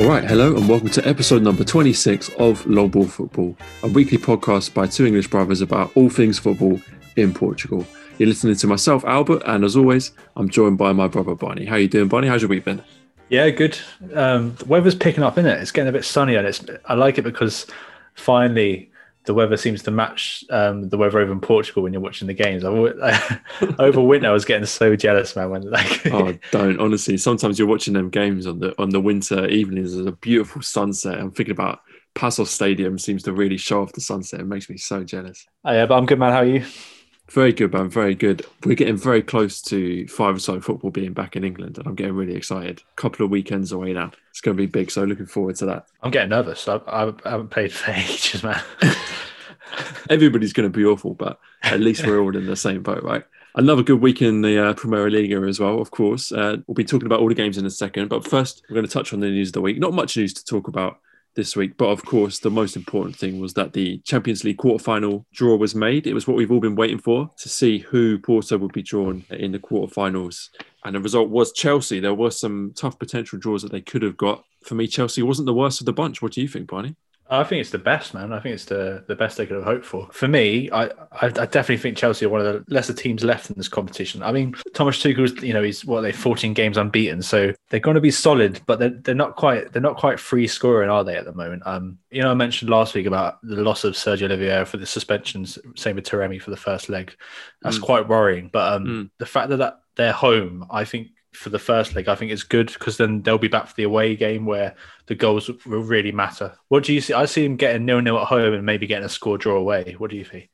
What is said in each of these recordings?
All right, hello, and welcome to episode number 26 of Long Ball Football, a weekly podcast by two English brothers about all things football in Portugal. You're listening to myself, Albert, and as always, I'm joined by my brother Barney. How are you doing, Barney? How's your week been? Yeah, good. Um, the weather's picking up, isn't it? It's getting a bit sunnier, and it's I like it because finally the weather seems to match um, the weather over in Portugal when you're watching the games. I, over winter, I was getting so jealous, man. When like, oh, don't honestly. Sometimes you're watching them games on the on the winter evenings. There's a beautiful sunset. I'm thinking about Paços Stadium seems to really show off the sunset. It makes me so jealous. Oh, yeah, but I'm good, man. How are you? Very good, man. Very good. We're getting very close to five-a-side football being back in England, and I'm getting really excited. A couple of weekends away now. It's going to be big, so looking forward to that. I'm getting nervous. I, I haven't played for ages, man. Everybody's going to be awful, but at least we're all in the same boat, right? Another good week in the uh, Primeira Liga as well, of course. Uh, we'll be talking about all the games in a second, but first, we're going to touch on the news of the week. Not much news to talk about this week. But of course, the most important thing was that the Champions League quarterfinal draw was made. It was what we've all been waiting for to see who Porto would be drawn in the quarterfinals. And the result was Chelsea. There were some tough potential draws that they could have got. For me, Chelsea wasn't the worst of the bunch. What do you think, Barney? I think it's the best, man. I think it's the, the best they could have hoped for. For me, I, I, I definitely think Chelsea are one of the lesser teams left in this competition. I mean, Thomas Tuchel's, you know, he's what they 14 games unbeaten, so they're going to be solid, but they're, they're not quite they're not quite free scoring, are they at the moment? Um, you know, I mentioned last week about the loss of Sergio Oliveira for the suspensions, same with Taremi for the first leg. That's mm. quite worrying. But um, mm. the fact that, that they're home, I think for the first leg, I think is good because then they'll be back for the away game where the goals will really matter. What do you see? I see him getting nil nil at home and maybe getting a score draw away. What do you think?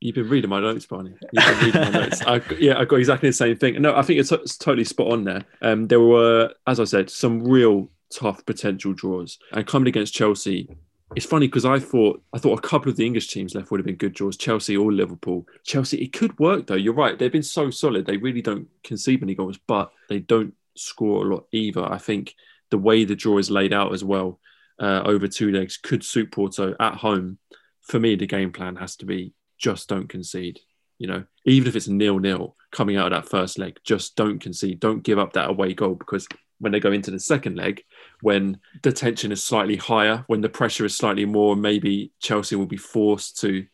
You've been reading my notes, Barney. You've been reading my notes. I, yeah, I got exactly the same thing. No, I think it's, it's totally spot on there. Um, there were, as I said, some real tough potential draws. And coming against Chelsea, it's funny because I thought I thought a couple of the English teams left would have been good draws, Chelsea or Liverpool. Chelsea, it could work though. You're right; they've been so solid. They really don't concede many goals, but they don't score a lot either. I think the way the draw is laid out as well uh, over two legs could suit Porto at home. For me, the game plan has to be just don't concede. You know, even if it's nil nil coming out of that first leg, just don't concede. Don't give up that away goal because when they go into the second leg, when the tension is slightly higher, when the pressure is slightly more, maybe Chelsea will be forced to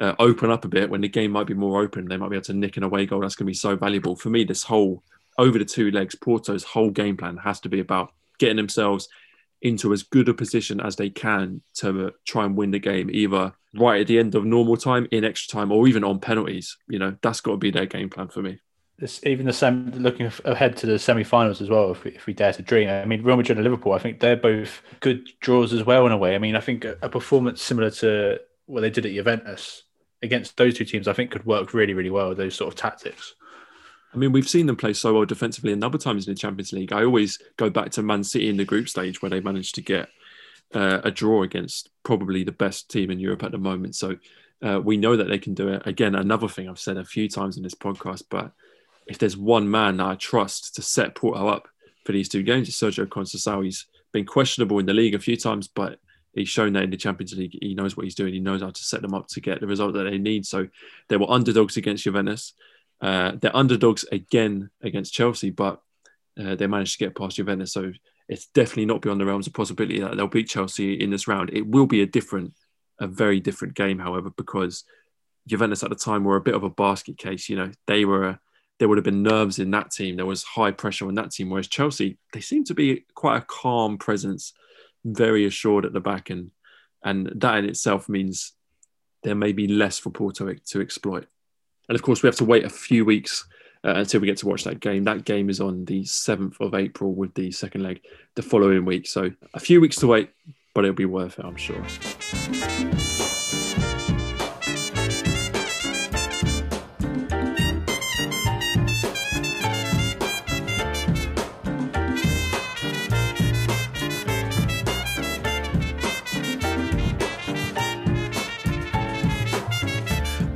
uh, open up a bit. When the game might be more open, they might be able to nick an away goal. That's going to be so valuable for me. This whole over the two legs, Porto's whole game plan has to be about getting themselves into as good a position as they can to try and win the game, either right at the end of normal time, in extra time, or even on penalties. You know, that's got to be their game plan for me this, even the same looking ahead to the semi-finals as well. If we, if we dare to dream, I mean, Real Madrid and Liverpool, I think they're both good draws as well in a way. I mean, I think a, a performance similar to what they did at Juventus against those two teams, I think could work really, really well those sort of tactics. I mean, we've seen them play so well defensively a number of times in the Champions League. I always go back to Man City in the group stage where they managed to get uh, a draw against probably the best team in Europe at the moment. So uh, we know that they can do it. Again, another thing I've said a few times in this podcast, but if there's one man that I trust to set Porto up for these two games, it's Sergio Conceição. He's been questionable in the league a few times, but he's shown that in the Champions League, he knows what he's doing. He knows how to set them up to get the result that they need. So they were underdogs against Juventus. Uh, they're underdogs again against Chelsea, but uh, they managed to get past Juventus. So it's definitely not beyond the realms of possibility that they'll beat Chelsea in this round. It will be a different, a very different game, however, because Juventus at the time were a bit of a basket case. You know, they were there would have been nerves in that team. There was high pressure on that team. Whereas Chelsea, they seem to be quite a calm presence, very assured at the back, and and that in itself means there may be less for Porto to exploit. And of course, we have to wait a few weeks uh, until we get to watch that game. That game is on the 7th of April with the second leg the following week. So a few weeks to wait, but it'll be worth it, I'm sure.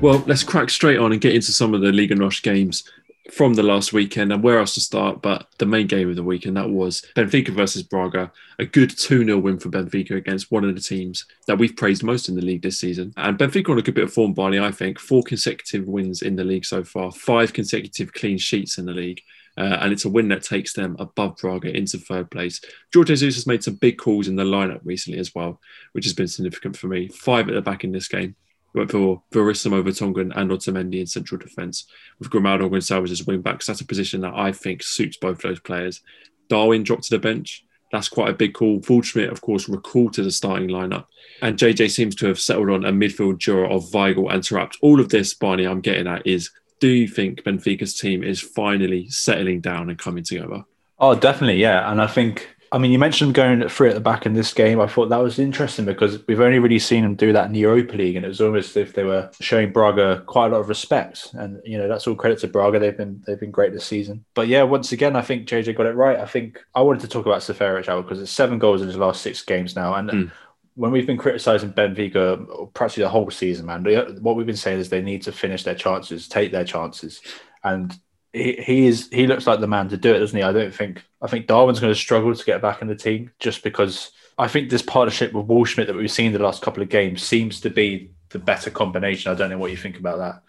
Well, let's crack straight on and get into some of the Liga NOS games from the last weekend and where else to start. But the main game of the weekend that was Benfica versus Braga, a good 2 0 win for Benfica against one of the teams that we've praised most in the league this season. And Benfica on a good bit of form, Barney, I think. Four consecutive wins in the league so far, five consecutive clean sheets in the league. Uh, and it's a win that takes them above Braga into third place. Jorge Jesus has made some big calls in the lineup recently as well, which has been significant for me. Five at the back in this game. Went for Verissimo Vertonghen and Otamendi in central defence, with Grimaldo Gonçalves as wing backs. That's a position that I think suits both those players. Darwin dropped to the bench. That's quite a big call. Waldschmidt, of course, recalled to the starting lineup. And JJ seems to have settled on a midfield duo of Weigl and Taarabt. All of this, Barney, I'm getting at is do you think Benfica's team is finally settling down and coming together? Oh, definitely, yeah. And I think I mean, you mentioned going free at the back in this game. I thought that was interesting because we've only really seen them do that in the Europa League, and it was almost as if they were showing Braga quite a lot of respect. And you know, that's all credit to Braga. They've been they've been great this season. But yeah, once again, I think JJ got it right. I think I wanted to talk about Seferovic because it's seven goals in his last six games now, and. Mm. When we've been criticizing Benfica practically the whole season, man, what we've been saying is they need to finish their chances, take their chances, and he, he is he looks like the man to do it, doesn't he? I don't think I think Darwin's going to struggle to get back in the team just because I think this partnership with Waldschmidt that we've seen the last couple of games seems to be the better combination. I don't know what you think about that.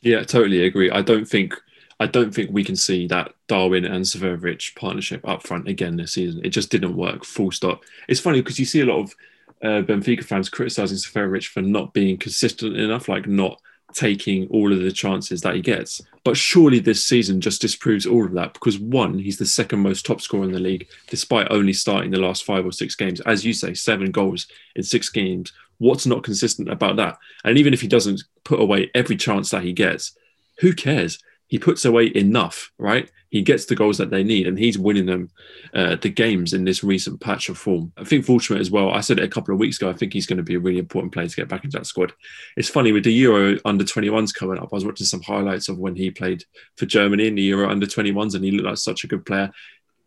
Yeah, totally agree. I don't think I don't think we can see that Darwin and Seferovic partnership up front again this season. It just didn't work. Full stop. It's funny because you see a lot of uh, Benfica fans criticizing Seferovic for not being consistent enough, like not taking all of the chances that he gets. But surely this season just disproves all of that because one, he's the second most top scorer in the league, despite only starting the last five or six games. As you say, seven goals in six games. What's not consistent about that? And even if he doesn't put away every chance that he gets, who cares? He puts away enough, right? he gets the goals that they need and he's winning them uh, the games in this recent patch of form. I think Waldschmidt as well, I said it a couple of weeks ago, I think he's going to be a really important player to get back into that squad. It's funny with the Euro under 21s coming up, I was watching some highlights of when he played for Germany in the Euro under 21s and he looked like such a good player.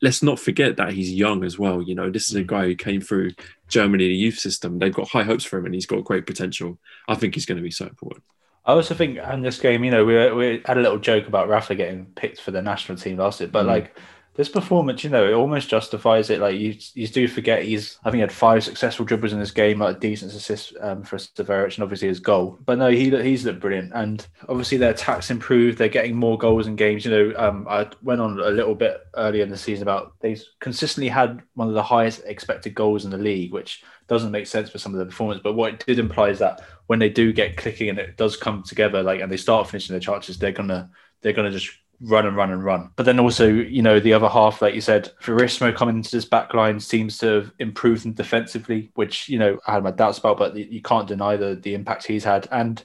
Let's not forget that he's young as well. You know, this is a mm. guy who came through Germany, the youth system. They've got high hopes for him and he's got great potential. I think he's going to be so important. I also think in this game, you know, we, we had a little joke about Rafa getting picked for the national team last year, but mm. like this performance, you know, it almost justifies it. Like you, you do forget he's I think he had five successful dribbles in this game, like a decent assist um, for Seferovic, and obviously his goal. But no, he he's looked brilliant, and obviously their attacks improved. They're getting more goals in games. You know, um, I went on a little bit earlier in the season about they've consistently had one of the highest expected goals in the league, which doesn't make sense for some of the performance. But what it did imply is that when they do get clicking and it does come together, like and they start finishing their chances, they're gonna they're gonna just run and run and run. But then also, you know, the other half, like you said, Verissimo coming into this back line seems to have improved them defensively, which, you know, I had my doubts about, but you can't deny the the impact he's had. And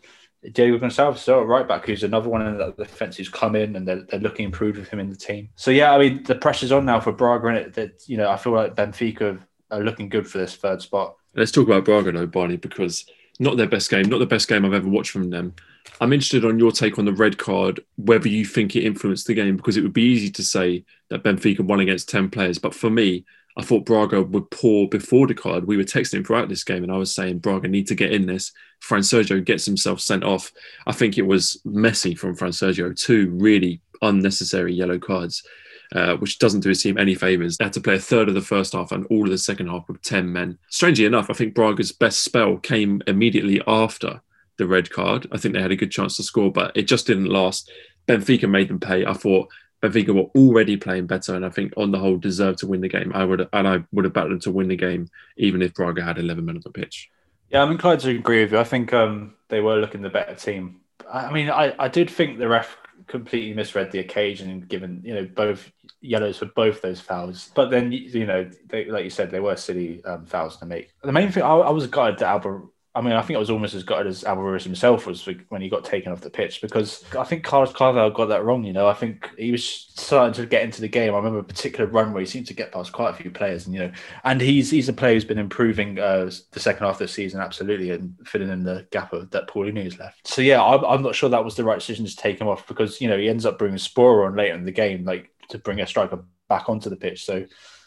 Diogo Gonçalves is right back, who's another one in the defence who's come in and they're, they're looking improved with him in the team. So yeah, I mean the pressure's on now for Braga and it that you know, I feel like Benfica are looking good for this third spot. Let's talk about Braga though, Barney, because not their best game, not the best game I've ever watched from them. I'm interested on your take on the red card, whether you think it influenced the game, because it would be easy to say that Benfica won against 10 players. But for me, I thought Braga would pour before the card. We were texting throughout this game, and I was saying Braga need to get in this. Fransérgio gets himself sent off. I think it was messy from Fransérgio. Two really unnecessary yellow cards uh, which doesn't do his team any favours. They had to play a third of the first half and all of the second half with 10 men. Strangely enough, I think Braga's best spell came immediately after the red card. I think they had a good chance to score, but it just didn't last. Benfica made them pay. I thought Benfica were already playing better, and I think on the whole deserved to win the game. I would and I would have backed them to win the game, even if Braga had 11 men on the pitch. Yeah, I'm inclined to agree with you. I think um, they were looking the better team. I mean, I, I did think the ref completely misread the occasion given you know both yellows for both those fouls. But then you know, they, like you said, they were silly um, fouls to make. The main thing I, I was gutted that Alba I mean, I think it was almost as gutted as Abel Ruiz himself was when he got taken off the pitch because I think Carlos Carvalhal got that wrong. You know, I think he was starting to get into the game. I remember a particular run where he seemed to get past quite a few players, and you know, and he's he's a player who's been improving uh, the second half of the season absolutely and filling in the gap of that Paulinho has left. So yeah, I'm, I'm not sure that was the right decision to take him off because you know he ends up bringing Sporar on later in the game, like to bring a striker back onto the pitch. So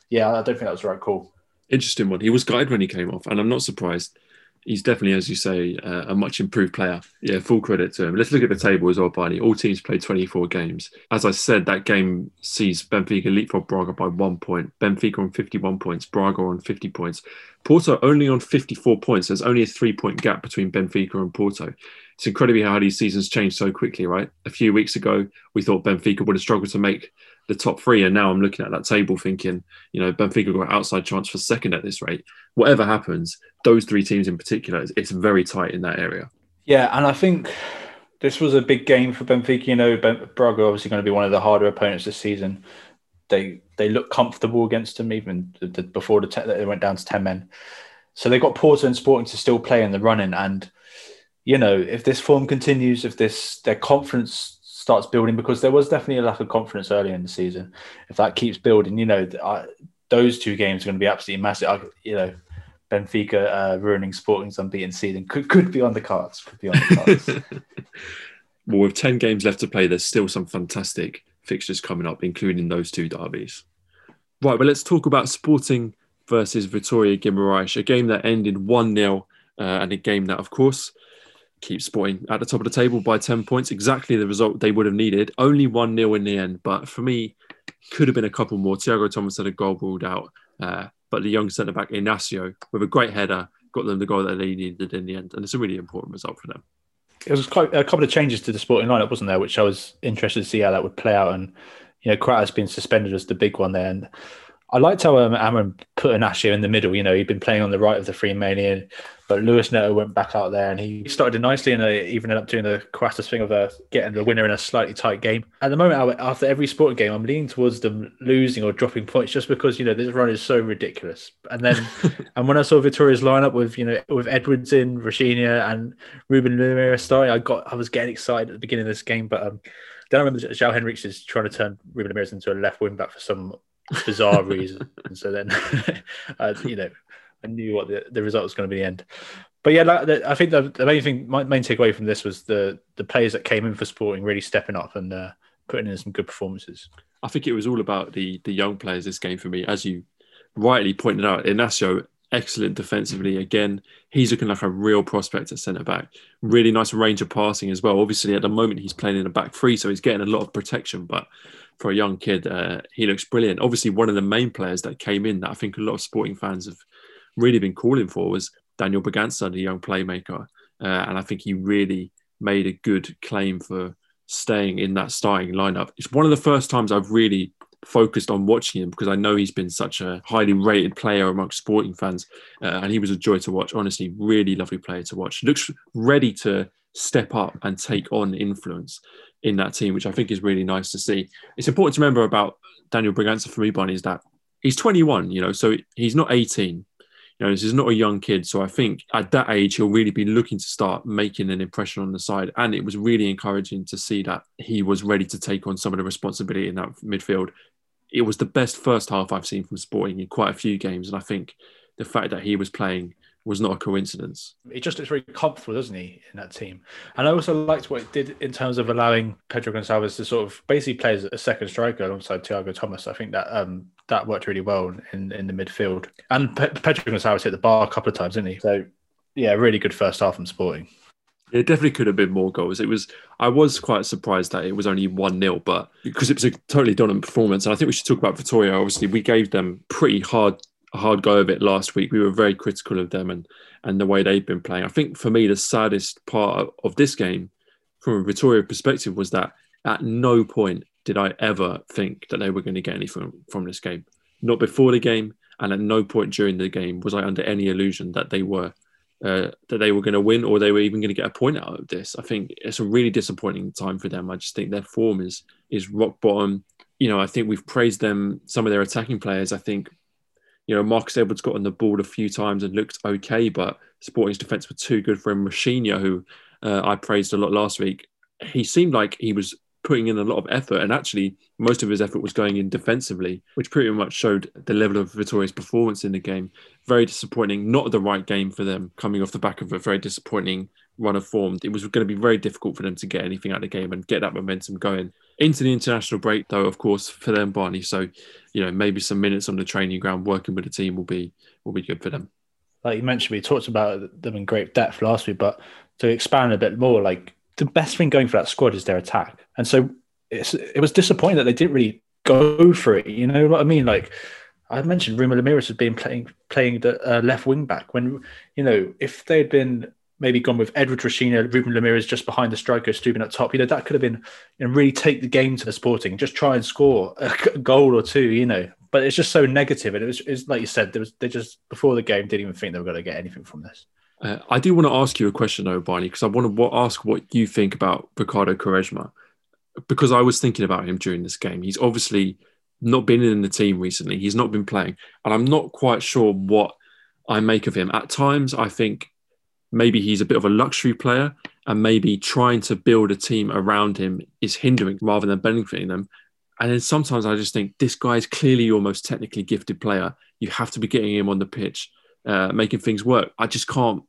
yeah, I don't think that was the right call. Interesting one. He was guided when he came off, and I'm not surprised he's definitely, as you say, uh, a much improved player. Yeah, full credit to him. Let's look at the table as well, Barney. All teams played 24 games. As I said, that game sees Benfica leapfrog Braga by one point. Benfica on 51 points, Braga on 50 points. Porto only on 54 points. There's only a three point gap between Benfica and Porto. It's incredibly how these seasons change so quickly, right? A few weeks ago, we thought Benfica would have struggled to make the top three. And now I'm looking at that table thinking, you know, Benfica got outside chance for second at this rate. Whatever happens, those three teams in particular, it's, it's very tight in that area. Yeah, and I think this was a big game for Benfica. You know, ben, Braga obviously going to be one of the harder opponents this season. They they look comfortable against them even the, the, before the te- they went down to ten men. So they've got Porto and Sporting to still play in the running, and you know if this form continues, if this their confidence starts building, because there was definitely a lack of confidence earlier in the season. If that keeps building, you know, I, those two games are going to be absolutely massive. I, you know, Benfica uh, ruining Sporting's unbeaten season could could be on the cards. Could be on the cards. well, with ten games left to play, there's still some fantastic fixtures coming up, including those two derbies. Right, well, let's talk about Sporting versus Vitória Guimarães, a game that ended one 0 uh, and a game that, of course, keeps Sporting at the top of the table by ten points, exactly the result they would have needed. Only one 0 in the end, but for me, could have been a couple more. Tiago Tomás had a goal ruled out. Uh, but the young centre back Inácio, with a great header, got them the goal that they needed in the end, and it's a really important result for them. It was quite a couple of changes to the sporting lineup, wasn't there? Which I was interested to see how that would play out. And you know, Coates being suspended as the big one there, and I liked how um, Amorim put Inácio in the middle. You know, he'd been playing on the right of the free mania, but Luís Neto went back out there and he started nicely and even ended up doing the Coates thing of uh, getting the winner in a slightly tight game. At the moment, after every sporting game, I'm leaning towards them losing or dropping points just because, you know, this run is so ridiculous. And then, and when I saw Vitória's lineup with, you know, with Edwards in, Rochinha and Ruben Lameiras starting, I got, I was getting excited at the beginning of this game, but um, then I remember João Henriques is trying to turn Ruben Lameiras into a left wing back for some bizarre reason. And so then, uh, you know, I knew what the, the result was going to be the end. But yeah, like, I think the, the, main thing, my main takeaway from this was the the players that came in for Sporting really stepping up and uh, putting in some good performances. I think it was all about the the young players this game for me, as you rightly pointed out. Inácio, excellent defensively again. He's looking like a real prospect at centre back. Really nice range of passing as well. Obviously, at the moment he's playing in a back three, so he's getting a lot of protection. But for a young kid, uh, he looks brilliant. Obviously, one of the main players that came in that I think a lot of sporting fans have really been calling for was Daniel Bragança, the young playmaker. Uh, and I think he really made a good claim for staying in that starting lineup. It's one of the first times I've really focused on watching him because I know he's been such a highly rated player amongst sporting fans. Uh, and he was a joy to watch. Honestly, really lovely player to watch. Looks ready to step up and take on influence in that team, which I think is really nice to see. It's important to remember about Daniel Bragança for me, Barney, is that he's 21, you know, so he's not 18. You know, this is not a young kid. So I think at that age, he'll really be looking to start making an impression on the side. And it was really encouraging to see that he was ready to take on some of the responsibility in that midfield. It was the best first half I've seen from Sporting in quite a few games. And I think the fact that he was playing was not a coincidence. He just looks very comfortable, doesn't he, in that team? And I also liked what it did in terms of allowing Pedro Gonçalves to sort of basically play as a second striker alongside Tiago Tomás. I think that um, that worked really well in, in the midfield. And Pe- Pedro Gonçalves hit the bar a couple of times, didn't he? So, yeah, really good first half from Sporting. It definitely could have been more goals. It was. I was quite surprised that it was only one 0 but because it was a totally dominant performance, and I think we should talk about Vitória. Obviously, we gave them pretty hard hard go of it last week. We were very critical of them and and the way they've been playing. I think for me, the saddest part of this game, from a Vitória perspective, was that at no point did I ever think that they were going to get anything from this game. Not before the game, and at no point during the game was I under any illusion that they were uh, that they were going to win or they were even going to get a point out of this. I think it's a really disappointing time for them. I just think their form is is rock bottom. You know, I think we've praised them, some of their attacking players. I think you know, Marcus Edwards got on the board a few times and looked okay, but Sporting's defence were too good for him. Rochinha, who uh, I praised a lot last week, he seemed like he was putting in a lot of effort, and actually most of his effort was going in defensively, which pretty much showed the level of Vitória's performance in the game. Very disappointing, not the right game for them, coming off the back of a very disappointing run of form. It was going to be very difficult for them to get anything out of the game and get that momentum going into the international break, though, of course, for them, Barney. So, you know, maybe some minutes on the training ground working with the team will be will be good for them. Like you mentioned, we talked about them in great depth last week, but to expand a bit more, like the best thing going for that squad is their attack, and so it was disappointing that they didn't really go for it. You know what I mean? Like I mentioned, Ruben Lameiras has been playing playing the uh, left wing back when you know if they'd been maybe gone with Edward Rashina, Ruben Ramirez just behind the striker, stooping up top. You know, that could have been and really take the game to the Sporting, just try and score a goal or two. You know, but it's just so negative. and it was, it was like you said, there was they just before the game didn't even think they were going to get anything from this. Uh, I do want to ask you a question though, Barney, because I want to ask what you think about Ricardo Quaresma, because I was thinking about him during this game. He's obviously not been in the team recently. He's not been playing, and I'm not quite sure what I make of him. At times, I think maybe he's a bit of a luxury player, and maybe trying to build a team around him is hindering rather than benefiting them. And then sometimes I just think this guy is clearly your most technically gifted player. You have to be getting him on the pitch, uh, making things work. I just can't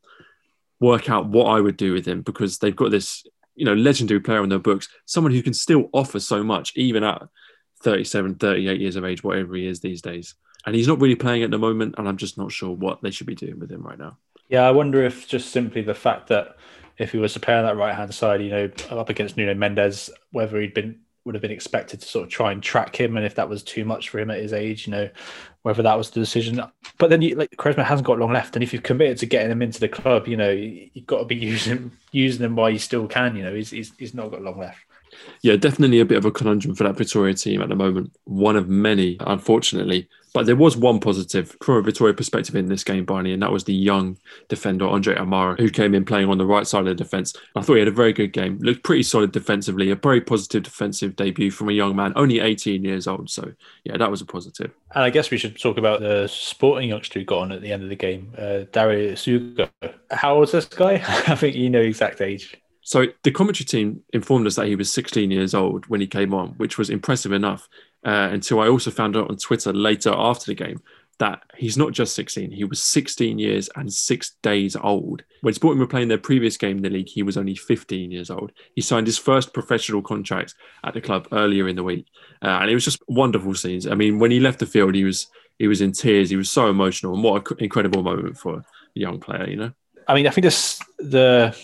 work out what I would do with him because they've got this, you know, legendary player on their books, someone who can still offer so much, even at 37, 38 years of age, whatever he is these days. And he's not really playing at the moment, and I'm just not sure what they should be doing with him right now. Yeah, I wonder if just simply the fact that if he was to play on that right hand side, you know, up against Nuno Mendes, whether he'd been would have been expected to sort of try and track him, and if that was too much for him at his age, you know, whether that was the decision. But then, you, like Quaresma hasn't got long left, and if you've committed to getting him into the club, you know, you, have got to be using using him while you still can. You know, he's, he's he's not got long left. Yeah, definitely a bit of a conundrum for that Vitória team at the moment. One of many, unfortunately. But there was one positive from a Vitória perspective in this game, Barney, and that was the young defender Andre Amaro, who came in playing on the right side of the defence. I thought he had a very good game, looked pretty solid defensively, a very positive defensive debut from a young man, only 18 years old. So, yeah, that was a positive. And I guess we should talk about the sporting youngster who got on at the end of the game, uh, Dário Essugo. How old is this guy? I think you know exact age. So the commentary team informed us that he was 16 years old when he came on, which was impressive enough. Uh, until I also found out on Twitter later after the game that he's not just 16, he was 16 years and six days old. When Sporting were playing their previous game in the league, he was only 15 years old. He signed his first professional contract at the club earlier in the week. Uh, and it was just wonderful scenes. I mean, when he left the field, he was he was in tears. He was so emotional. And what an incredible moment for a young player, you know? I mean, I think this the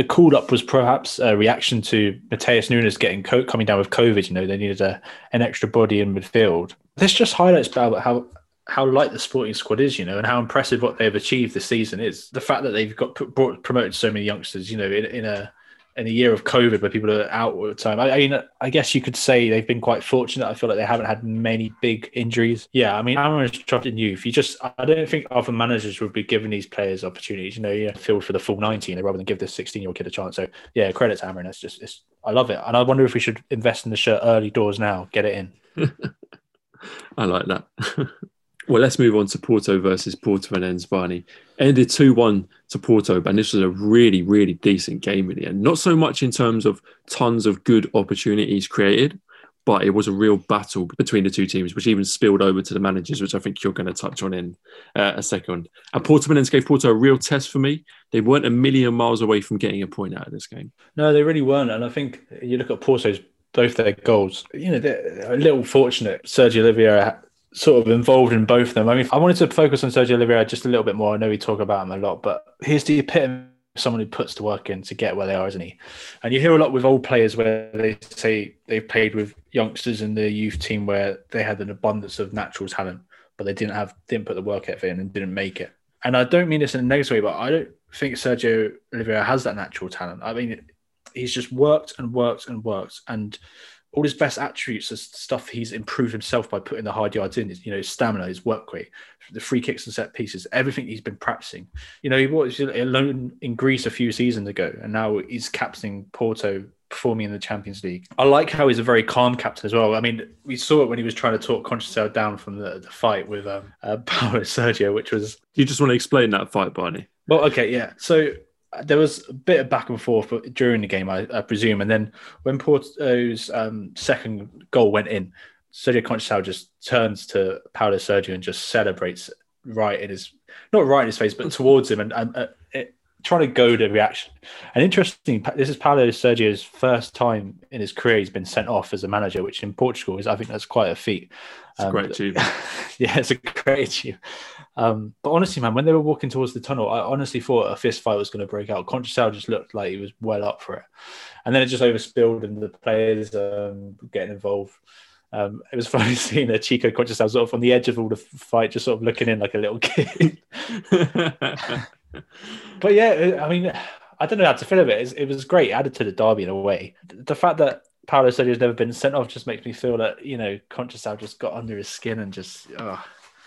the call up was perhaps a reaction to Matheus Nunes getting co- coming down with COVID. You know, they needed a, an extra body in midfield. This just highlights how how light the sporting squad is, you know, and how impressive what they've achieved this season is. The fact that they've got brought, promoted so many youngsters, you know, in, in a in a year of COVID where people are out all the time. I, I, mean, I guess you could say they've been quite fortunate. I feel like they haven't had many big injuries. Yeah, I mean, Amara's dropped in youth. You just, I don't think other managers would be giving these players opportunities. You know, you field for the full 19 rather than give this 16 year old kid a chance. So yeah, credit to Amorim. It's just, it's, I love it, and I wonder if we should invest in the shirt early doors now. Get it in. I like that. Well, let's move on to Porto versus Portimonense, Barney. Ended 2 1 to Porto, and this was a really, really decent game in the end. Not so much in terms of tons of good opportunities created, but it was a real battle between the two teams, which even spilled over to the managers, which I think you're going to touch on in uh, a second. And Porto Portimonense gave Porto a real test for me. They weren't a million miles away from getting a point out of this game. No, they really weren't. And I think you look at Porto's both their goals. You know, they're a little fortunate. Sergio Oliveira sort of involved in both of them. I mean, I wanted to focus on Sergio Oliveira just a little bit more. I know we talk about him a lot, but he's the epitome of someone who puts the work in to get where they are, isn't he? And you hear a lot with old players where they say they've played with youngsters in the youth team where they had an abundance of natural talent, but they didn't have didn't put the work effort in and didn't make it. And I don't mean this in a negative way, but I don't think Sergio Oliveira has that natural talent. I mean, he's just worked and worked and worked and all his best attributes are stuff he's improved himself by putting the hard yards in. His, you know, his stamina, his work rate, the free kicks and set pieces, everything he's been practicing. You know, he was alone in Greece a few seasons ago, and now he's captaining Porto, performing in the Champions League. I like how he's a very calm captain as well. I mean, we saw it when he was trying to talk Conceição down from the, the fight with um, uh, Paulo Sergio, which was. You just want to explain that fight, Barney? Well, okay, yeah. So there was a bit of back and forth during the game, I, I presume. And then when Porto's um, second goal went in, Sergio Conceição just turns to Paulo Sergio and just celebrates right in his, not right in his face, but towards him and, and uh, it, trying to go to reaction. And interesting, this is Paulo Sergio's first time in his career he's been sent off as a manager, which in Portugal is, I think that's quite a feat. It's um, a great achievement. yeah, it's a great achievement. Um, but honestly, man, when they were walking towards the tunnel, I honestly thought a fist fight was going to break out. Conceição just looked like he was well up for it, and then it just overspilled, and the players um, getting involved. Um, it was funny seeing a Chico Conceição sort of on the edge of all the fight, just sort of looking in like a little kid. but yeah, I mean, I don't know how to feel of it. It was great, added to the derby in a way. The fact that Paulo Sergio's never been sent off just makes me feel that you know Conceição just got under his skin and just. Oh.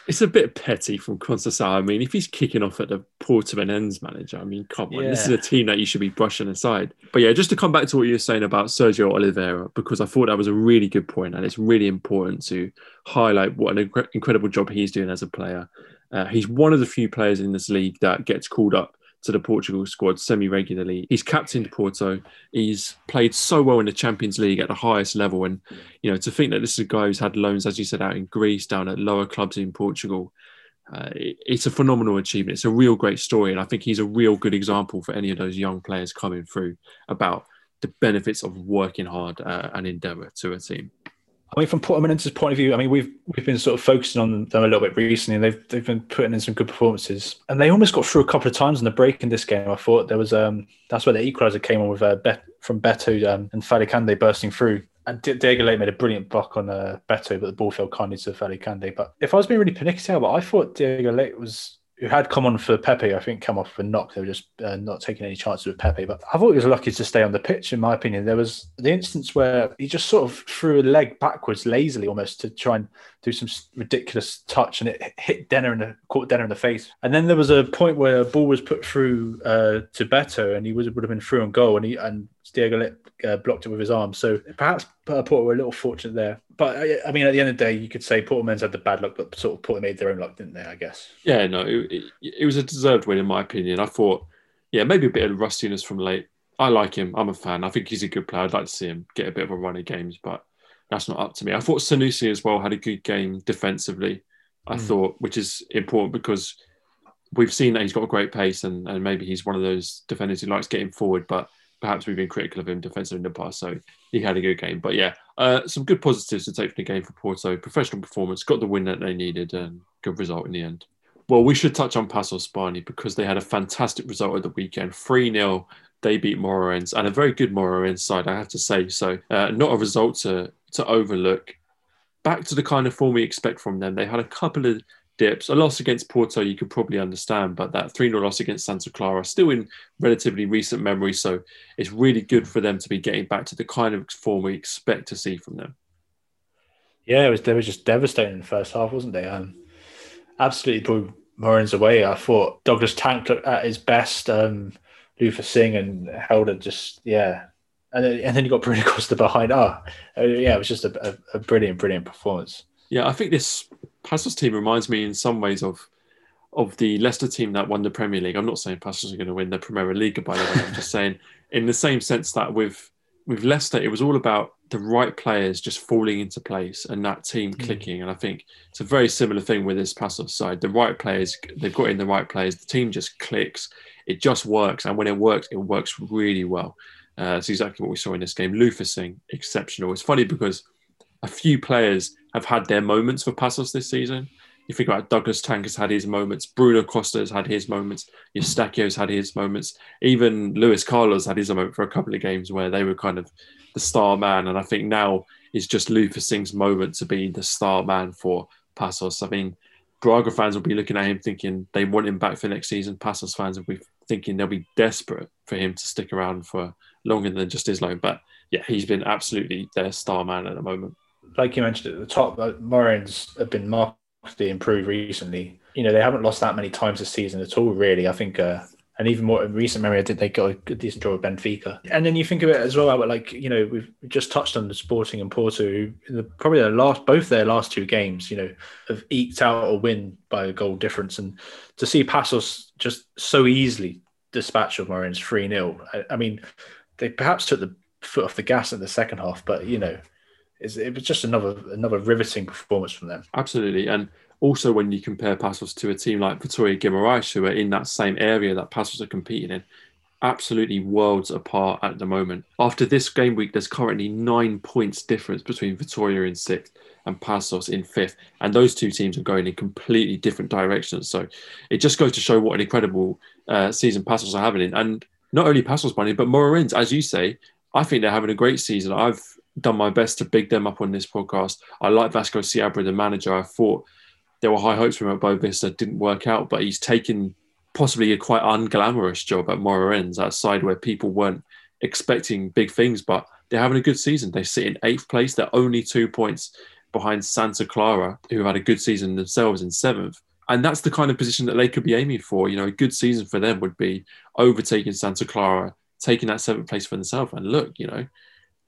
It's a bit petty from Conceição. I mean, if he's kicking off at the Portimonense manager, I mean, come on, yeah. this is a team that you should be brushing aside. But yeah, just to come back to what you were saying about Sergio Oliveira, because I thought that was a really good point, and it's really important to highlight what an inc- incredible job he's doing as a player. Uh, he's one of the few players in this league that gets called up to the Portugal squad semi regularly. He's captained Porto. He's played so well in the Champions League at the highest level. And, you know, to think that this is a guy who's had loans, as you said, out in Greece, down at lower clubs in Portugal, uh, it's a phenomenal achievement. It's a real great story. And I think he's a real good example for any of those young players coming through about the benefits of working hard uh, and endeavour to a team. I mean, from Portimonense's point of view, I mean, we've we've been sort of focusing on them a little bit recently, and they've they've been putting in some good performances, and they almost got through a couple of times in the break in this game. I thought. There was um that's where the equaliser came on with uh, Bet from Beto um, and Fally bursting through, and Diogo Leite made a brilliant block on uh, Beto, but the ball fell kindly to Fally But if I was being really pernickety, but I thought Diogo Leite was who had come on for Pepe, I think, come off for knock. They were just uh, not taking any chances with Pepe. But I thought he was lucky to stay on the pitch, in my opinion. There was the instance where he just sort of threw a leg backwards lazily almost to try and do some ridiculous touch and it hit Denner in the caught Denner in the face. And then there was a point where a ball was put through uh, to Beto and he would, would have been through on goal and he and Diogo uh, blocked it with his arm. So perhaps Porto were a little fortunate there. But I, mean, at the end of the day, you could say Portman's had the bad luck, but sort of Porto made their own luck, didn't they? I guess. Yeah, no, it, it was a deserved win in my opinion. I thought, yeah, maybe a bit of rustiness from late. I like him. I'm a fan. I think he's a good player. I'd like to see him get a bit of a run of games, but that's not up to me. I thought Sanusi as well had a good game defensively. I mm. thought, which is important because we've seen that he's got a great pace and, and maybe he's one of those defenders who likes getting forward, but perhaps we've been critical of him defensively in the past. So he had a good game. But yeah, uh, some good positives to take from the game for Porto. Professional performance, got the win that they needed, and good result in the end. Well, we should touch on Paços Spani because they had a fantastic result at the weekend 3 0. They beat Moreirense and a very good Moreirense side, I have to say. So, uh, not a result to to overlook. Back to the kind of form we expect from them. They had a couple of dips. A loss against Porto, you could probably understand, but that 3 0 loss against Santa Clara, still in relatively recent memory. So it's really good for them to be getting back to the kind of form we expect to see from them. Yeah, it was, they were just devastating in the first half, wasn't they? Um, absolutely blew Moreirense away. I thought Douglas Tanque looked at his best. Um, Luther Singh and Helder just, yeah, and then, and then you got Bruno Costa behind. Ah, oh, yeah, it was just a, a, a, brilliant, brilliant performance. Yeah, I think this Paços team reminds me in some ways of of the Leicester team that won the Premier League. I'm not saying Paços are going to win the Premier League, by the way. I'm just saying in the same sense that with with Leicester, it was all about the right players just falling into place and that team mm. clicking. And I think it's a very similar thing with this Paços side. The right players, they've got in the right players. The team just clicks. It just works, and when it works, it works really well. Uh, it's exactly what we saw in this game. Luther Singh, exceptional. It's funny because a few players have had their moments for Paços this season. You think about Douglas Tanque has had his moments, Bruno Costa has had his moments, Eustáquio's had his moments, even Luis Carlos had his moment for a couple of games where they were kind of the star man. And I think now is just Luther Singh's moment to be the star man for Paços. I mean, Braga fans will be looking at him thinking they want him back for next season. Paços fans will be thinking they'll be desperate for him to stick around for longer than just his loan. But yeah, he's been absolutely their star man at the moment. Like you mentioned at the top, uh, have been markedly improved recently. You know, they haven't lost that many times this season at all, really. I think, uh, and even more in recent memory, I they got a decent draw with Benfica. And then you think of it as well, but like, you know, we've just touched on the Sporting and Porto, who the, probably their last, both their last two games, you know, have eked out a win by a goal difference. And to see Paços just so easily dispatch of Moreirense 3 0, I, I mean, they perhaps took the foot off the gas in the second half, but you know, it was just another another riveting performance from them. Absolutely, and also when you compare Paços to a team like Vitória Guimarães, who are in that same area that Paços are competing in, absolutely worlds apart at the moment. After this game week, there's currently nine points difference between Vitória in sixth and Paços in fifth, and those two teams are going in completely different directions. So it just goes to show what an incredible uh, season Paços are having. And not only Paços Barney, but Moreirense, as you say, I think they're having a great season. I've done my best to big them up on this podcast. I like Vasco Seabra, the manager. I thought there were high hopes for him at Boavista, didn't work out, but he's taken possibly a quite unglamorous job at Moreirense, that side where people weren't expecting big things, but they're having a good season. They sit in eighth place. They're only two points behind Santa Clara, who had a good season themselves in seventh. And that's the kind of position that they could be aiming for. You know, a good season for them would be overtaking Santa Clara, taking that seventh place for themselves. And look, you know,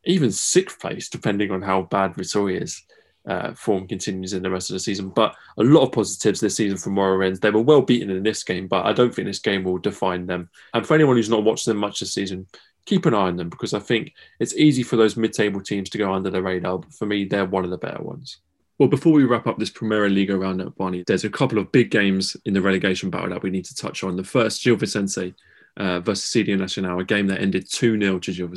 even sixth place, depending on how bad Vitória's uh, form continues in the rest of the season. But a lot of positives this season from Moreirense. They were well beaten in this game, but I don't think this game will define them. And for anyone who's not watched them much this season, keep an eye on them because I think it's easy for those mid-table teams to go under the radar. But for me, they're one of the better ones. Well, before we wrap up this Primeira Liga roundup, Barney, there's a couple of big games in the relegation battle that we need to touch on. The first, Gil Vicente uh, versus CD Nacional, a game that ended 2 0 to Gil.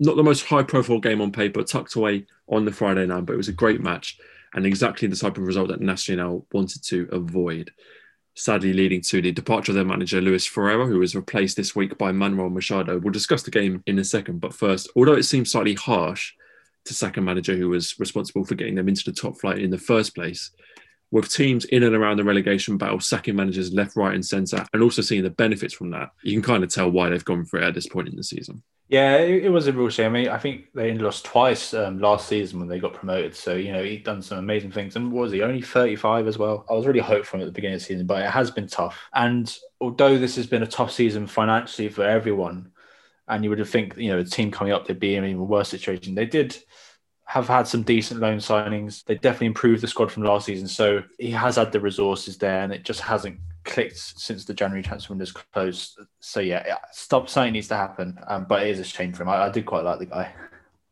Not the most high profile game on paper, tucked away on the Friday night, but it was a great match and exactly the type of result that Nacional wanted to avoid. Sadly, leading to the departure of their manager, Luis Freire, who was replaced this week by Manuel Machado. We'll discuss the game in a second, but first, although it seems slightly harsh, to sack a manager who was responsible for getting them into the top flight in the first place. With teams in and around the relegation battle, sacking managers left, right, and centre, and also seeing the benefits from that, you can kind of tell why they've gone for it at this point in the season. Yeah, it, was a real shame. I mean, I think they lost twice um, last season when they got promoted. So, you know, he's done some amazing things. And was he only 35 as well? I was really hopeful at the beginning of the season, but it has been tough. And although this has been a tough season financially for everyone, and you would have think, you know, a team coming up, they'd be in an even worse situation. They did have had some decent loan signings. They definitely improved the squad from last season. So he has had the resources there and it just hasn't clicked since the January transfer window's closed. So yeah, stop something needs to happen. Um, but it is a shame for him. I, I did quite like the guy.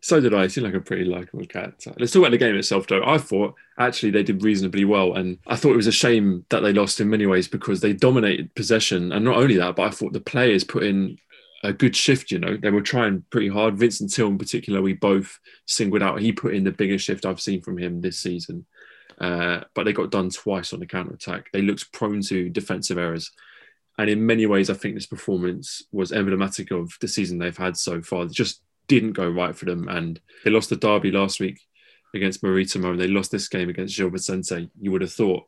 So did I. He seemed like a pretty likable character. Let's talk about the game itself, though. I thought actually they did reasonably well, and I thought it was a shame that they lost in many ways because they dominated possession, and not only that, but I thought the players put in a good shift. You know, they were trying pretty hard. Vincent Thill, in particular, we both singled out. He put in the biggest shift I've seen from him this season. Uh, but they got done twice on the counter attack. They looked prone to defensive errors. And in many ways, I think this performance was emblematic of the season they've had so far. It just didn't go right for them. And they lost the derby last week against Maritimo and they lost this game against Gil Vicente. You would have thought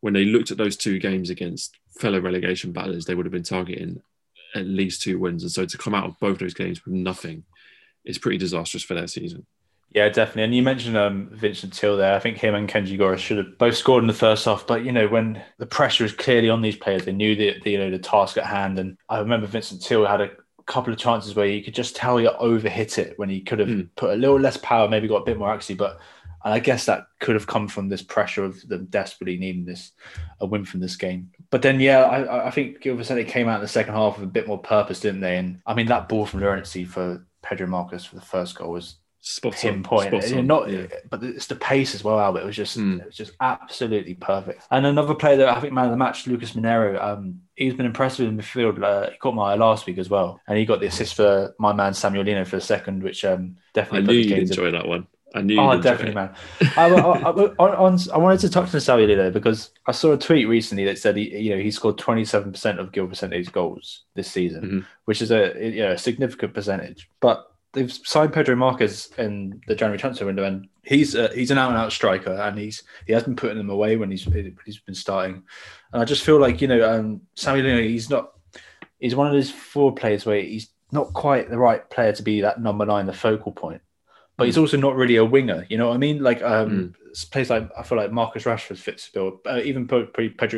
when they looked at those two games against fellow relegation battlers, they would have been targeting at least two wins. And so to come out of both those games with nothing is pretty disastrous for their season. Yeah, definitely. And you mentioned um, Vincent Thill there. I think him and Kenji Gorré should have both scored in the first half. But you know, when the pressure is clearly on these players, they knew the, the you know the task at hand. And I remember Vincent Thill had a couple of chances where you could just tell he overhit it when he could have mm. put a little less power, maybe got a bit more accuracy. But and I guess that could have come from this pressure of them desperately needing this a win from this game. But then, yeah, I, I think Gil Vicente came out in the second half with a bit more purpose, didn't they? And I mean, that ball from Lourency for Pedro Marques for the first goal was spot pinpoint. On, spot on, not, yeah. but it's the pace as well, Albert. It was just, mm. it was just absolutely perfect. And another player that I think man of the match, Lucas Mineiro. Um, he's been impressive in the midfield. Uh, he caught my eye last week as well, and he got the assist for my man Samuel Lino for the second, which um, definitely. I knew you'd enjoy that one. I knew. Oh, definitely, man. I, I, I, on, I, wanted to touch on Samuel Lino because I saw a tweet recently that said he, you know, he scored twenty seven percent of Gil Vicente's goals this season, mm-hmm. which is a you know a significant percentage. But they've signed Pedro Marques in the January transfer window, and he's uh, he's an out and out striker, and he's he has been putting them away when he's he's been starting. And I just feel like you know, um, Samuel Lino, he's not he's one of those four players where he's not quite the right player to be that number nine, the focal point but he's hmm. also not really a winger. You know what I mean? Like um, mm. plays like I feel like Marcus Rashford fits the bill, uh, even Pedro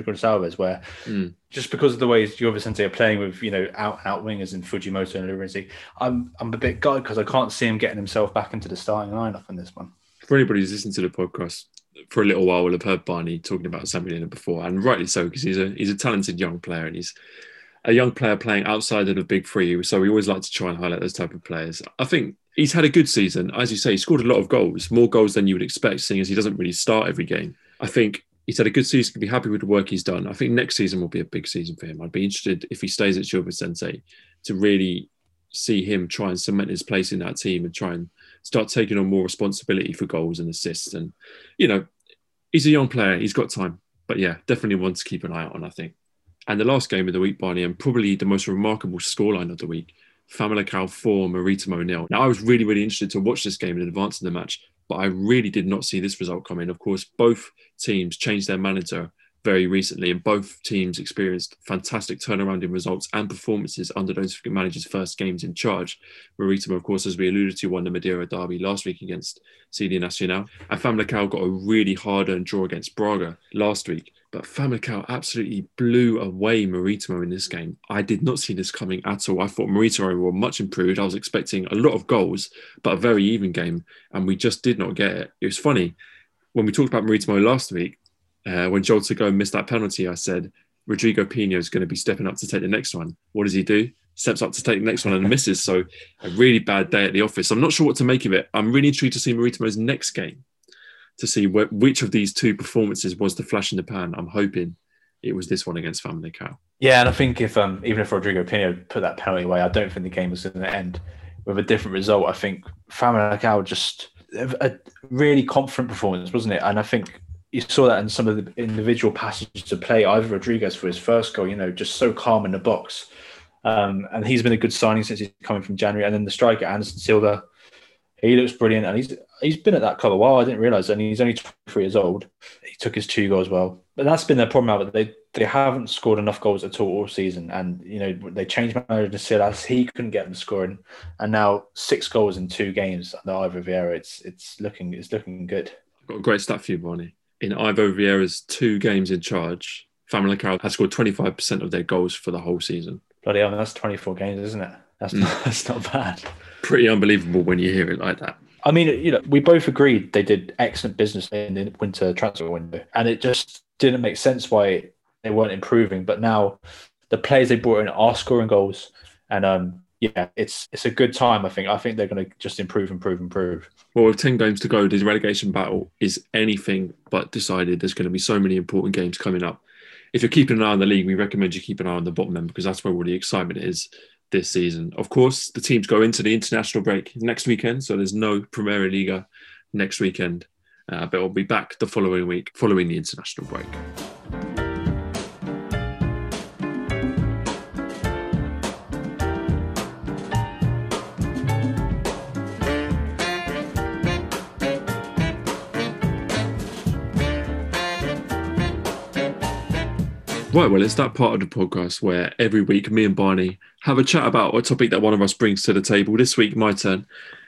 Gonçalves, where mm. just because of the way Gil Vicente are playing with you know out and out wingers in Fujimoto and Lourency, I'm I'm a bit gutted because I can't see him getting himself back into the starting lineup in this one. For anybody who's listened to the podcast for a little while, will have heard Barney talking about Samuel before, and rightly so because he's a he's a talented young player and he's a young player playing outside of the big three. So we always like to try and highlight those type of players. I think he's had a good season. As you say, he scored a lot of goals, more goals than you would expect, seeing as he doesn't really start every game. I think he's had a good season, can be happy with the work he's done. I think next season will be a big season for him. I'd be interested if he stays at Gil Vicente to really see him try and cement his place in that team and try and start taking on more responsibility for goals and assists. And, you know, he's a young player, he's got time. But yeah, definitely one to keep an eye on, I think. And the last game of the week, Barney, and probably the most remarkable scoreline of the week Famalicão 4, Maritimo nil. Now, I was really, really interested to watch this game in advance of the match, but I really did not see this result coming. Of course, both teams changed their manager very recently, and both teams experienced fantastic turnaround in results and performances under those managers' first games in charge. Maritimo, of course, as we alluded to, won the Madeira derby last week against CD Nacional, and Famalicão got a really hard-earned draw against Braga last week. But Famalicão absolutely blew away Maritimo in this game. I did not see this coming at all. I thought Maritimo were much improved. I was expecting a lot of goals, but a very even game, and we just did not get it. It was funny when we talked about Maritimo last week uh, when Joel Tagueu missed that penalty, I said, Rodrigo Pinho is going to be stepping up to take the next one. What does he do? Steps up to take the next one and misses. So a really bad day at the office. I'm not sure what to make of it. I'm really intrigued to see Maritimo's next game to see wh- which of these two performances was the flash in the pan. I'm hoping it was this one against Famalicão. Yeah, and I think if um, even if Rodrigo Pinho put that penalty away, I don't think the game was going to end with a different result. I think Famalicão just a really confident performance, wasn't it? And I think you saw that in some of the individual passages of play. Ivan Rodriguez for his first goal, you know, just so calm in the box. Um, and he's been a good signing since he's coming from January. And then the striker Anderson Silva, he looks brilliant, and he's he's been at that club a while. I didn't realise, and he's only 23 years old. He took his two goals well, but that's been their problem. But they they haven't scored enough goals at all all season, and you know they changed manager to Silas. He couldn't get them scoring, and now six goals in two games under Ivo Vieira. It's it's looking it's looking good. Got a great stat for you, Barney in Ivo Vieira's two games in charge, Famalicão has scored 25% of their goals for the whole season. Bloody hell, that's 24 games, isn't it? That's, mm. not, that's not bad. Pretty unbelievable when you hear it like that. I mean, you know, we both agreed they did excellent business in the winter transfer window, and it just didn't make sense why they weren't improving. But now the players they brought in are scoring goals, and um, yeah, it's it's a good time. I think. I think they're going to just improve, improve, improve. Well, with ten games to go, this relegation battle is anything but decided. There's going to be so many important games coming up. If you're keeping an eye on the league, we recommend you keep an eye on the bottom end because that's where all the excitement is this season. Of course, the teams go into the international break next weekend, so there's no Primeira Liga next weekend, uh, but we'll be back the following week following the international break. Right, well, it's that part of the podcast where every week me and Barney have a chat about a topic that one of us brings to the table. This week, my turn.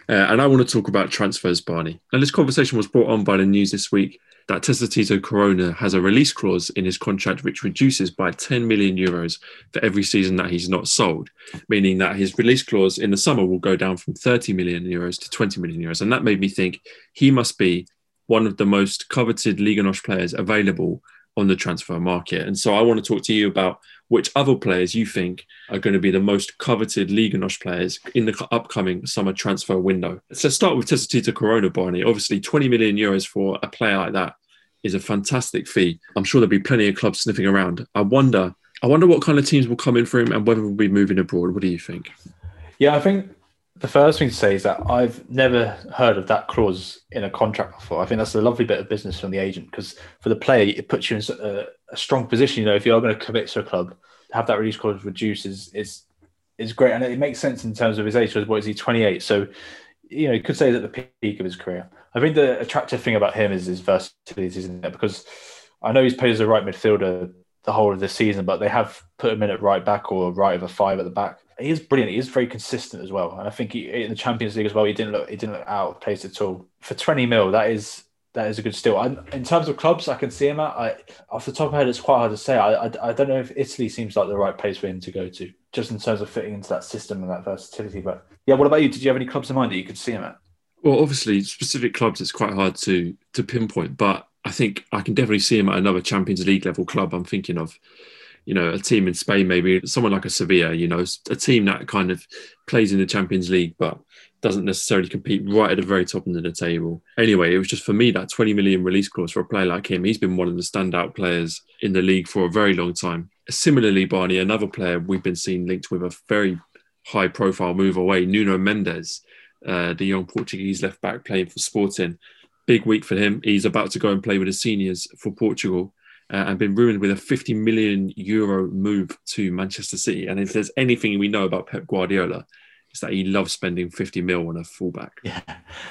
Uh, and I want to talk about transfers, Barney. And this conversation was brought on by the news this week that Tito Corona has a release clause in his contract which reduces by 10 million euros for every season that he's not sold, meaning that his release clause in the summer will go down from 30 million euros to 20 million euros. And that made me think he must be one of the most coveted Liga NOS players available on the transfer market. And so I want to talk to you about which other players you think are going to be the most coveted Liga NOS players in the upcoming summer transfer window. So start with Tito Corona, Barney. Obviously, 20 million euros for a player like that is a fantastic fee. I'm sure there'll be plenty of clubs sniffing around. I wonder, I wonder what kind of teams will come in for him and whether we'll be moving abroad. What do you think? Yeah, I think the first thing to say is that I've never heard of that clause in a contract before. I think that's a lovely bit of business from the agent because for the player, it puts you in a, a, strong position. You know, if you're going to commit to a club, have that release clause reduced is is is great, and it makes sense in terms of his age. So, what is he? 28. So, you know, you could say that the peak of his career. I think the attractive thing about him is his versatility, isn't it? Because I know he's played as a right midfielder the whole of the season, but they have put him in at right back or right of a five at the back he is brilliant. He is very consistent as well, and I think he, in the Champions League as well, he didn't look he didn't look out of place at all. For twenty mil, that is that is a good steal. I, in terms of clubs, I can see him at. I, off the top of my head, it's quite hard to say. I, I, I don't know if Italy seems like the right place for him to go to, just in terms of fitting into that system and that versatility. But yeah, what about you? Did you have any clubs in mind that you could see him at? Well, obviously, specific clubs it's quite hard to to pinpoint, but I think I can definitely see him at another Champions League level club. I'm thinking of you know, a team in Spain, maybe someone like a Sevilla, you know, a team that kind of plays in the Champions League, but doesn't necessarily compete right at the very top end of the table. Anyway, it was just for me that 20 million release clause for a player like him. He's been one of the standout players in the league for a very long time. Similarly, Barney, another player we've been seeing linked with a very high profile move away, Nuno Mendes, uh, the young Portuguese left back playing for Sporting. Big week for him. He's about to go and play with the seniors for Portugal uh, and been ruined with a 50 million euro move to Manchester City. And if there's anything we know about Pep Guardiola, is that he loves spending 50 mil on a fullback. Yeah.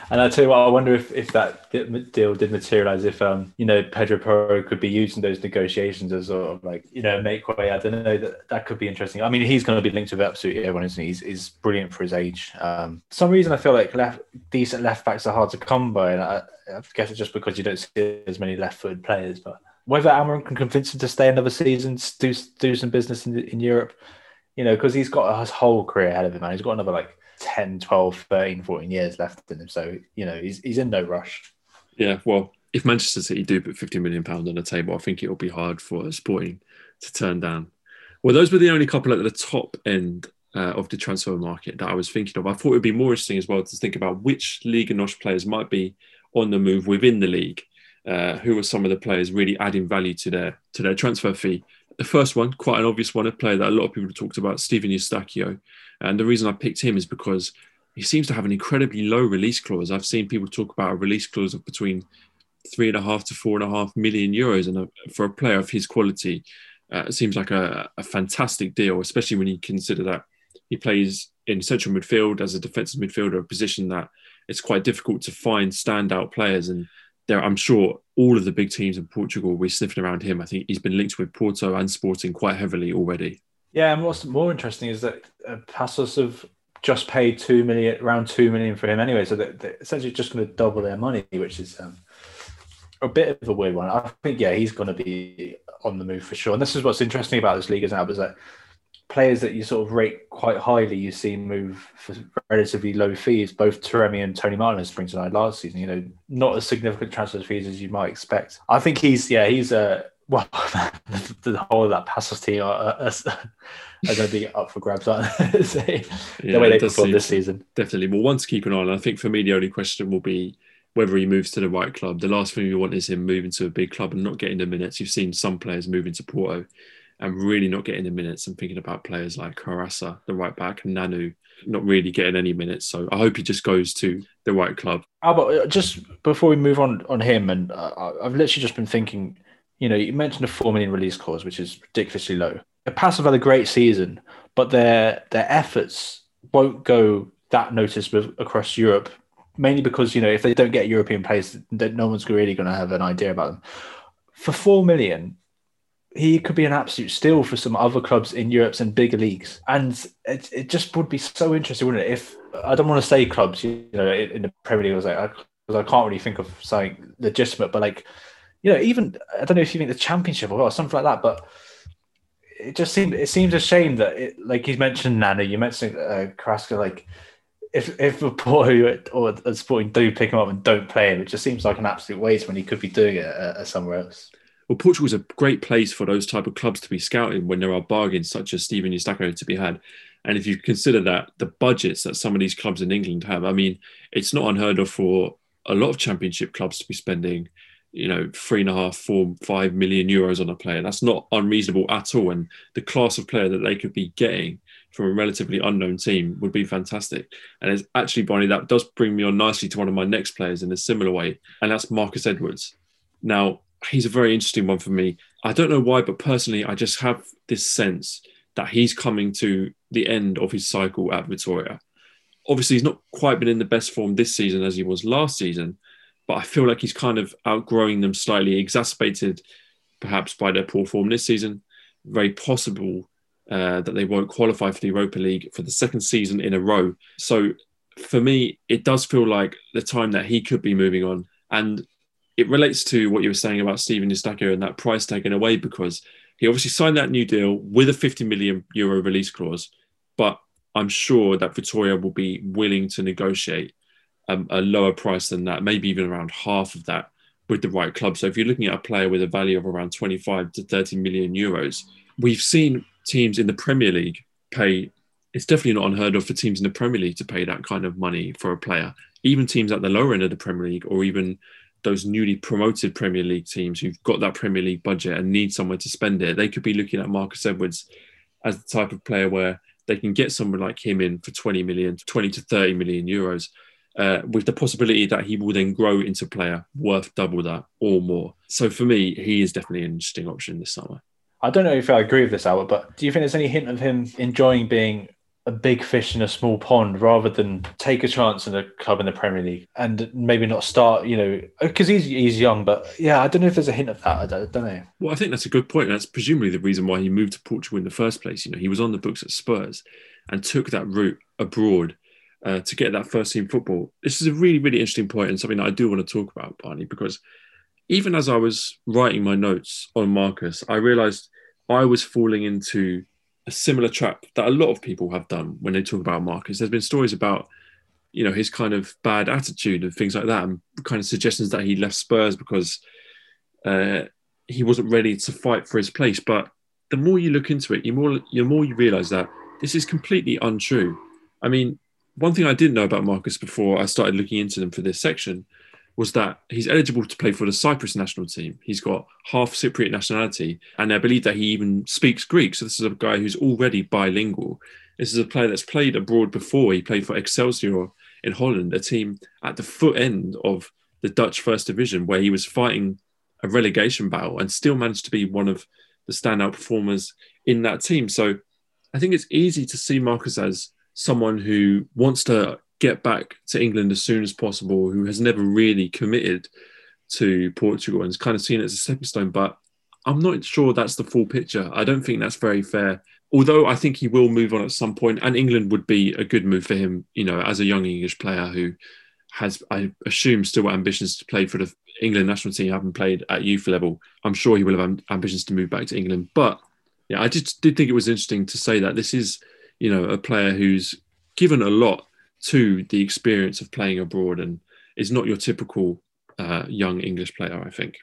And I tell you what, I wonder if, if that deal did materialize, if, um, you know, Pedro Porro could be used in those negotiations as sort of like, you know, make way. I don't know, that, that could be interesting. I mean, he's going to be linked with absolutely everyone, isn't he? He's, he's brilliant for his age. Um, some reason I feel like left, decent left backs are hard to come by. And I, I guess it's just because you don't see as many left footed players, but whether Amorim can convince him to stay another season, do, do some business in, in Europe, you know, because he's got his whole career ahead of him, man. He's got another like 10, 12, 13, 14 years left in him. So, you know, he's, he's in no rush. Yeah, well, if Manchester City do put 50 million pounds on the table, I think it'll be hard for Sporting to turn down. Well, those were the only couple at the top end uh, of the transfer market that I was thinking of. I thought it would be more interesting as well to think about which Liga NOS players might be on the move within the league. Uh, who are some of the players really adding value to their to their transfer fee? The first one, quite an obvious one, a player that a lot of people have talked about, Steven Eustáquio. And the reason I picked him is because he seems to have an incredibly low release clause. I've seen people talk about a release clause of between three and a half to four and a half million euros. And for a player of his quality, uh, it seems like a, a fantastic deal, especially when you consider that he plays in central midfield as a defensive midfielder, a position that it's quite difficult to find standout players. And there, I'm sure all of the big teams in Portugal be sniffing around him. I think he's been linked with Porto and Sporting quite heavily already. Yeah, and what's more interesting is that uh, Paços have just paid two million, around two million for him anyway. So they're, they're essentially just going to double their money, which is um, a bit of a weird one. I think, yeah, he's going to be on the move for sure. And this is what's interesting about this league is now is that players that you sort of rate quite highly, you see move for relatively low fees. Both Taremi and Toni Martínez spring to mind last season. You know, not as significant transfer fees as you might expect. I think he's yeah he's uh, a well the, whole of that Paços team are, are, are going to be up for grabs, aren't they? yeah, the way they perform this season. Definitely. Well, one to keep an eye on. I think for me, the only question will be whether he moves to the right club. The last thing you want is him moving to a big club and not getting the minutes. You've seen some players moving to Porto and really not getting the minutes. I'm thinking about players like Carraça, the right back, and Nanu, not really getting any minutes. So I hope he just goes to the right club. Albert, uh, just before we move on on him, and uh, I've literally just been thinking, you know, you mentioned a four million release clause, which is ridiculously low. The Pass have had a great season, but their their efforts won't go that noticed across Europe, mainly because you know if they don't get European players, no one's really going to have an idea about them. For four million, he could be an absolute steal for some other clubs in Europe's and bigger leagues. And it, it just would be so interesting, wouldn't it? If I don't want to say clubs, you know, in the Premier League, I was like, I, I can't really think of something legitimate, but like, you know, even I don't know if you think the Championship or something like that, but it just seems it seems a shame that it, like you mentioned Nanu, you mentioned uh, Carraça, like if if a Porto or a Sporting do pick him up and don't play him, it just seems like an absolute waste when he could be doing it uh, somewhere else. Well, Portugal is a great place for those type of clubs to be scouting when there are bargains such as Steven Eustáquio to be had. And if you consider that the budgets that some of these clubs in England have, I mean, it's not unheard of for a lot of championship clubs to be spending, you know, three and a half, four, five million euros on a player. That's not unreasonable at all. And the class of player that they could be getting from a relatively unknown team would be fantastic. And it's actually, Barney, that does bring me on nicely to one of my next players in a similar way, and that's Marcus Edwards. Now, he's a very interesting one for me. I don't know why, but personally, I just have this sense that he's coming to the end of his cycle at Vitória. Obviously, he's not quite been in the best form this season as he was last season, but I feel like he's kind of outgrowing them slightly, exacerbated perhaps by their poor form this season. Very possible uh, that they won't qualify for the Europa League for the second season in a row. So for me, it does feel like the time that he could be moving on. And it relates to what you were saying about Steven Eustáquio and that price tag in a way because he obviously signed that new deal with a 50 million euro release clause, but I'm sure that Vitória will be willing to negotiate um, a lower price than that, maybe even around half of that with the right club. So if you're looking at a player with a value of around 25 to 30 million euros, we've seen teams in the Premier League pay. It's definitely not unheard of for teams in the Premier League to pay that kind of money for a player. Even teams at the lower end of the Premier League, or even those newly promoted Premier League teams who've got that Premier League budget and need somewhere to spend it, they could be looking at Marcus Edwards as the type of player where they can get someone like him in for 20 million, 20 to 30 million euros, uh, with the possibility that he will then grow into a player worth double that or more. So for me, he is definitely an interesting option this summer. I don't know if I agree with this, Albert, but do you think there's any hint of him enjoying being a big fish in a small pond rather than take a chance in a club in the Premier League and maybe not start, you know, because he's he's young. But yeah, I don't know if there's a hint of that. I don't, I don't, know. Well, I think that's a good point. That's presumably the reason why he moved to Portugal in the first place. You know, he was on the books at Spurs and took that route abroad uh, to get that first team football. This is a really, really interesting point and something that I do want to talk about, Barney, because even as I was writing my notes on Marcus, I realised I was falling into a similar trap that a lot of people have done when they talk about Marcus. There's been stories about, you know, his kind of bad attitude and things like that, and kind of suggestions that he left Spurs because uh, he wasn't ready to fight for his place. But the more you look into it, the more the more you realise that this is completely untrue. I mean, one thing I didn't know about Marcus before I started looking into them for this section was that he's eligible to play for the Cyprus national team. He's got half Cypriot nationality, and I believe that he even speaks Greek. So this is a guy who's already bilingual. This is a player that's played abroad before. He played for Excelsior in Holland, a team at the foot end of the Dutch First Division, where he was fighting a relegation battle and still managed to be one of the standout performers in that team. So I think it's easy to see Marcus as someone who wants to get back to England as soon as possible, who has never really committed to Portugal and has kind of seen it as a stepping stone. But I'm not sure that's the full picture. I don't think that's very fair. Although I think he will move on at some point, and England would be a good move for him, you know, as a young English player who has, I assume, still ambitions to play for the England national team, having played at youth level. I'm sure he will have ambitions to move back to England. But yeah, I just did think it was interesting to say that this is, you know, a player who's given a lot to the experience of playing abroad and is not your typical uh, young English player, I think.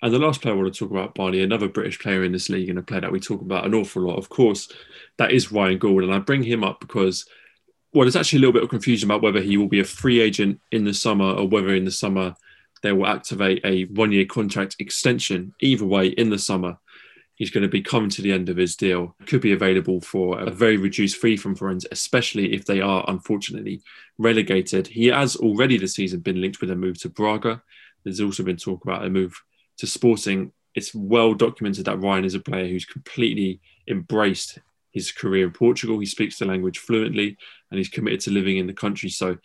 And the last player I want to talk about, Barney, another British player in this league and a player that we talk about an awful lot, of course, that is Ryan Gauld. And I bring him up because, well, there's actually a little bit of confusion about whether he will be a free agent in the summer or whether in the summer they will activate a one year contract extension. Either way, in the summer, he's going to be coming to the end of his deal. Could be available for a very reduced fee from Farense, especially if they are unfortunately relegated. He has already this season been linked with a move to Braga. There's also been talk about a move to Sporting. It's well documented that Ryan is a player who's completely embraced his career in Portugal. He speaks the language fluently and he's committed to living in the country. So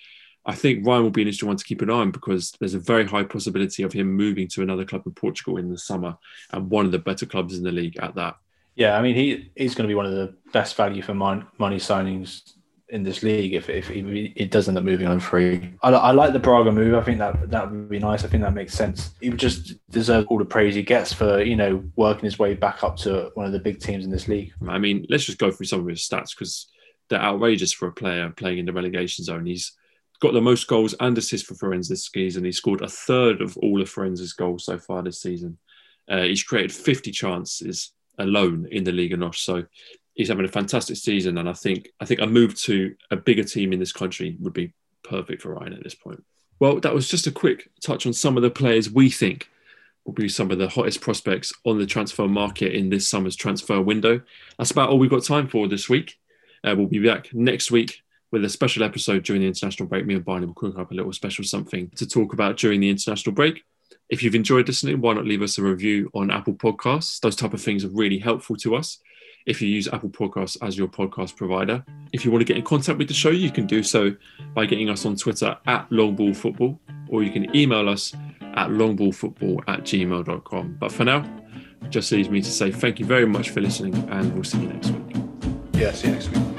I think Ryan will be an interesting one to keep an eye on because there's a very high possibility of him moving to another club in Portugal in the summer and one of the better clubs in the league at that. Yeah, I mean, he he's going to be one of the best value for money signings in this league if, if it does end up moving on free. I, I, like the Braga move. I think that that would be nice. I think that makes sense. He would just deserve all the praise he gets for you know working his way back up to one of the big teams in this league. I mean, let's just go through some of his stats because they're outrageous for a player playing in the relegation zone. He's got the most goals and assists for Farense this season. He scored a third of all of Farense's goals so far this season. Uh, he's created 50 chances alone in the Liga NOS. So he's having a fantastic season. And I think I think a move to a bigger team in this country would be perfect for Ryan at this point. Well, that was just a quick touch on some of the players we think will be some of the hottest prospects on the transfer market in this summer's transfer window. That's about all we've got time for this week. Uh, we'll be back next week with a special episode during the international break. Me and Barney will cook up a little special something to talk about during the international break. If you've enjoyed listening, why not leave us a review on Apple Podcasts? Those type of things are really helpful to us. If you use Apple Podcasts as your podcast provider, if you want to get in contact with the show, you can do so by getting us on Twitter at Longballfootball, or you can email us at longballfootball at gmail.com. But for now, just leaves me to say thank you very much for listening, and we'll see you next week. Yeah, see you next week.